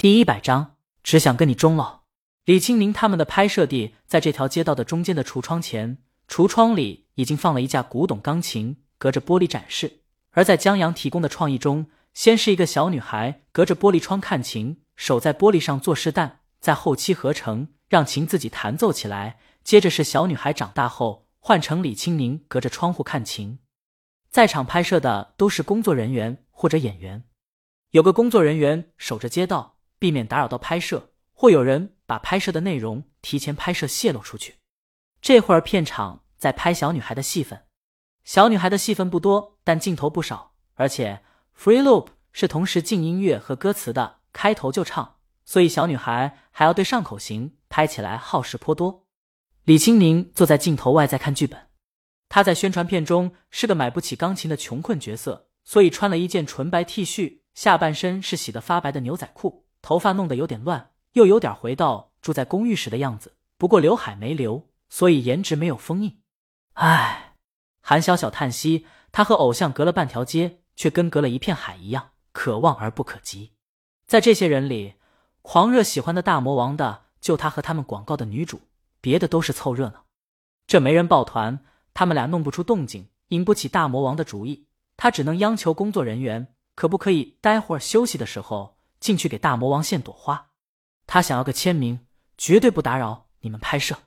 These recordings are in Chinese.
第一百章，只想跟你终老。李青宁他们的拍摄地在这条街道的中间的橱窗前，橱窗里已经放了一架古董钢琴，隔着玻璃展示。而在江阳提供的创意中，先是一个小女孩隔着玻璃窗看琴，手在玻璃上做试弹，在后期合成让琴自己弹奏起来。接着是小女孩长大后换成李青宁隔着窗户看琴。在场拍摄的都是工作人员或者演员，有个工作人员守着街道。避免打扰到拍摄，或有人把拍摄的内容提前拍摄泄露出去。这会儿片场在拍小女孩的戏份，小女孩的戏份不多，但镜头不少。而且 free loop 是同时进音乐和歌词的，开头就唱，所以小女孩还要对上口型，拍起来耗时颇多。李青宁坐在镜头外在看剧本，他在宣传片中是个买不起钢琴的穷困角色，所以穿了一件纯白 T 恤，下半身是洗得发白的牛仔裤。头发弄得有点乱，又有点回到住在公寓时的样子。不过刘海没留，所以颜值没有封印。唉，韩小小叹息，他和偶像隔了半条街，却跟隔了一片海一样，可望而不可及。在这些人里，狂热喜欢的大魔王的就他和他们广告的女主，别的都是凑热闹。这没人抱团，他们俩弄不出动静，引不起大魔王的主意。他只能央求工作人员，可不可以待会儿休息的时候。进去给大魔王献朵花，他想要个签名，绝对不打扰你们拍摄。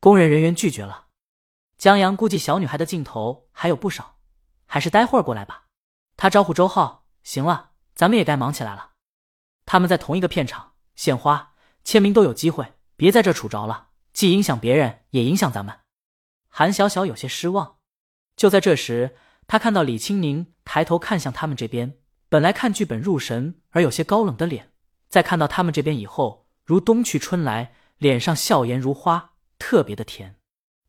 工人人员拒绝了。江阳估计小女孩的镜头还有不少，还是待会儿过来吧。他招呼周浩，行了，咱们也该忙起来了。他们在同一个片场，献花、签名都有机会，别在这杵着了，既影响别人，也影响咱们。韩小小有些失望。就在这时，他看到李青宁抬头看向他们这边。本来看剧本入神而有些高冷的脸，在看到他们这边以后，如冬去春来，脸上笑颜如花，特别的甜。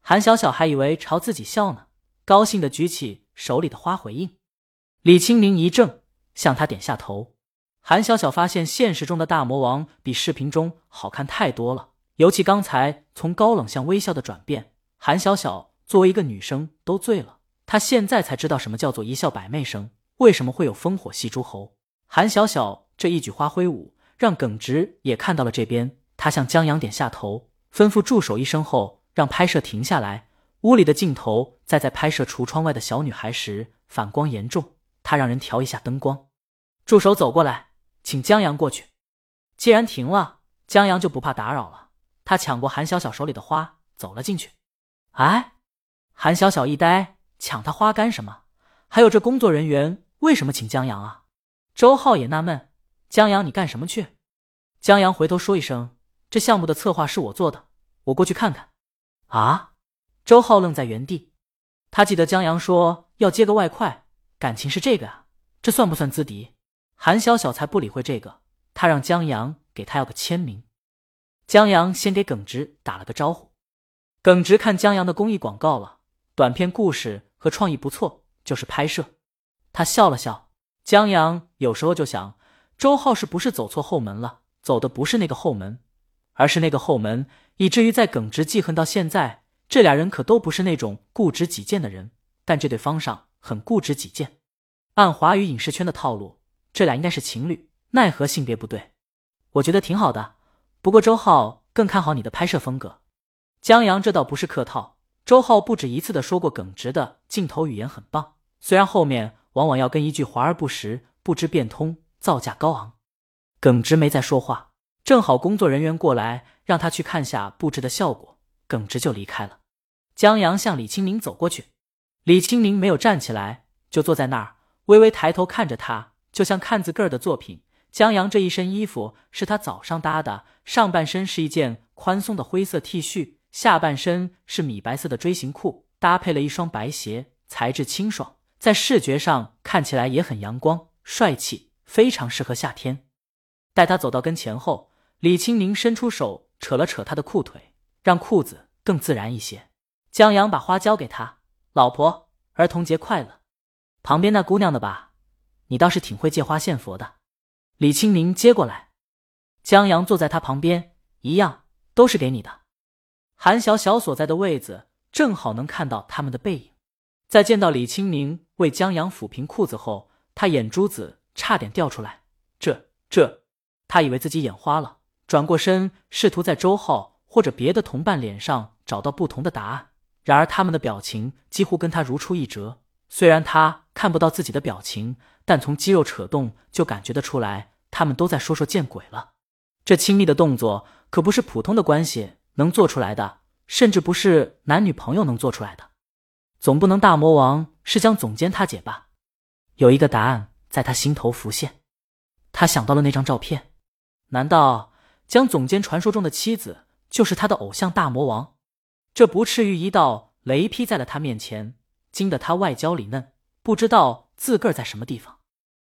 韩小小还以为朝自己笑呢，高兴的举起手里的花回应。李青宁一怔，向他点下头。韩小小发现现实中的大魔王比视频中好看太多了，尤其刚才从高冷向微笑的转变，韩小小作为一个女生都醉了。她现在才知道什么叫做一笑百媚生。为什么会有烽火戏诸侯？韩小小这一举花挥舞，让耿直也看到了这边。他向江阳点下头，吩咐助手一声后，让拍摄停下来。屋里的镜头在在拍摄橱窗外的小女孩时，反光严重。他让人调一下灯光。助手走过来，请江阳过去。既然停了，江阳就不怕打扰了。他抢过韩小小手里的花，走了进去。哎，韩小小一呆，抢他花干什么？还有这工作人员。为什么请江阳啊？周浩也纳闷。江阳，你干什么去？江阳回头说一声：“这项目的策划是我做的，我过去看看。”啊！周浩愣在原地。他记得江阳说要接个外快，感情是这个啊？这算不算资敌？韩小小才不理会这个，他让江阳给他要个签名。江阳先给耿直打了个招呼。耿直看江阳的公益广告了，短片故事和创意不错，就是拍摄。他笑了笑，江阳有时候就想，周浩是不是走错后门了？走的不是那个后门，而是那个后门，以至于在耿直记恨到现在。这俩人可都不是那种固执己见的人，但这对方上很固执己见。按华语影视圈的套路，这俩应该是情侣，奈何性别不对。我觉得挺好的，不过周浩更看好你的拍摄风格。江阳这倒不是客套，周浩不止一次的说过，耿直的镜头语言很棒，虽然后面。往往要跟一句华而不实，不知变通，造价高昂。耿直没再说话，正好工作人员过来，让他去看下布置的效果，耿直就离开了。江阳向李青宁走过去，李青宁没有站起来，就坐在那儿，微微抬头看着他，就像看自个儿的作品。江阳这一身衣服是他早上搭的，上半身是一件宽松的灰色 T 恤，下半身是米白色的锥形裤，搭配了一双白鞋，材质清爽。在视觉上看起来也很阳光帅气，非常适合夏天。待他走到跟前后，李青宁伸出手扯了扯他的裤腿，让裤子更自然一些。江阳把花交给他，老婆，儿童节快乐。旁边那姑娘的吧，你倒是挺会借花献佛的。李青宁接过来，江阳坐在他旁边，一样都是给你的。韩小小所在的位子正好能看到他们的背影。在见到李青宁为江阳抚平裤子后，他眼珠子差点掉出来。这这，他以为自己眼花了，转过身试图在周浩或者别的同伴脸上找到不同的答案。然而他们的表情几乎跟他如出一辙。虽然他看不到自己的表情，但从肌肉扯动就感觉得出来，他们都在说说见鬼了。这亲密的动作可不是普通的关系能做出来的，甚至不是男女朋友能做出来的。总不能大魔王是将总监他姐吧？有一个答案在他心头浮现，他想到了那张照片。难道江总监传说中的妻子就是他的偶像大魔王？这不至于一道雷劈在了他面前。惊得他外焦里嫩，不知道自个儿在什么地方。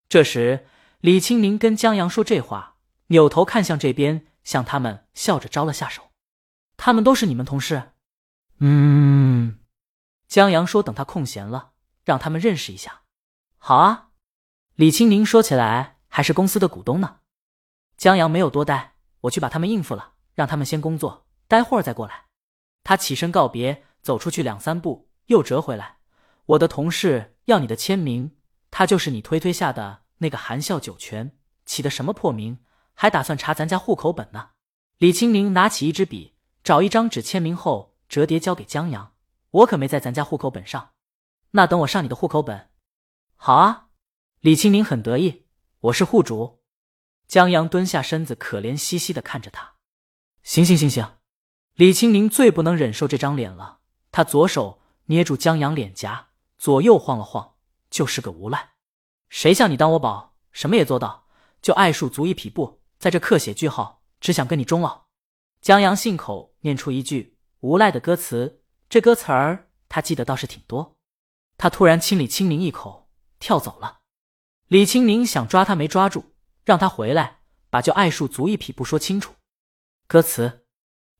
这时，李清明跟江阳说这话，扭头看向这边，向他们笑着招了下手。他们都是你们同事？嗯，江阳说等他空闲了，让他们认识一下。好啊，李清明说起来还是公司的股东呢。江阳没有多待，我去把他们应付了，让他们先工作，待会儿再过来。他起身告别，走出去两三步，又折回来。我的同事要你的签名，他就是你推推下的那个含笑九泉，起的什么破名？还打算查咱家户口本呢。李清明拿起一支笔，找一张纸签名后折叠交给江阳。我可没在咱家户口本上，那等我上你的户口本。好啊，李清明很得意。我是户主。江阳蹲下身子，可怜兮兮的看着他。行行行行，李清明最不能忍受这张脸了。他左手捏住江阳脸颊。左右晃了晃，就是个无赖。谁像你当我宝，什么也做到，就爱树足一匹布，在这刻写句号，只想跟你终老。江阳信口念出一句无赖的歌词，这歌词儿他记得倒是挺多。他突然亲李清明一口，跳走了。李清明想抓他没抓住，让他回来，把就爱树足一匹布说清楚。歌词，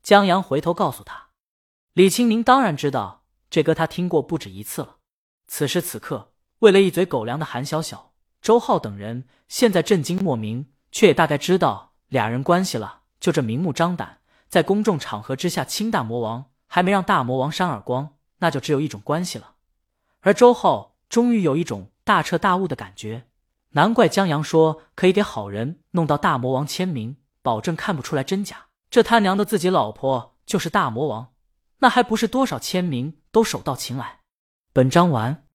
江阳回头告诉他，李清明当然知道这歌，他听过不止一次了。此时此刻，为了一嘴狗粮的韩小小、周浩等人，现在震惊莫名，却也大概知道俩人关系了。就这明目张胆，在公众场合之下亲大魔王，还没让大魔王扇耳光，那就只有一种关系了。而周浩终于有一种大彻大悟的感觉，难怪江阳说可以给好人弄到大魔王签名，保证看不出来真假。这他娘的自己老婆就是大魔王，那还不是多少签名都手到擒来？本章完。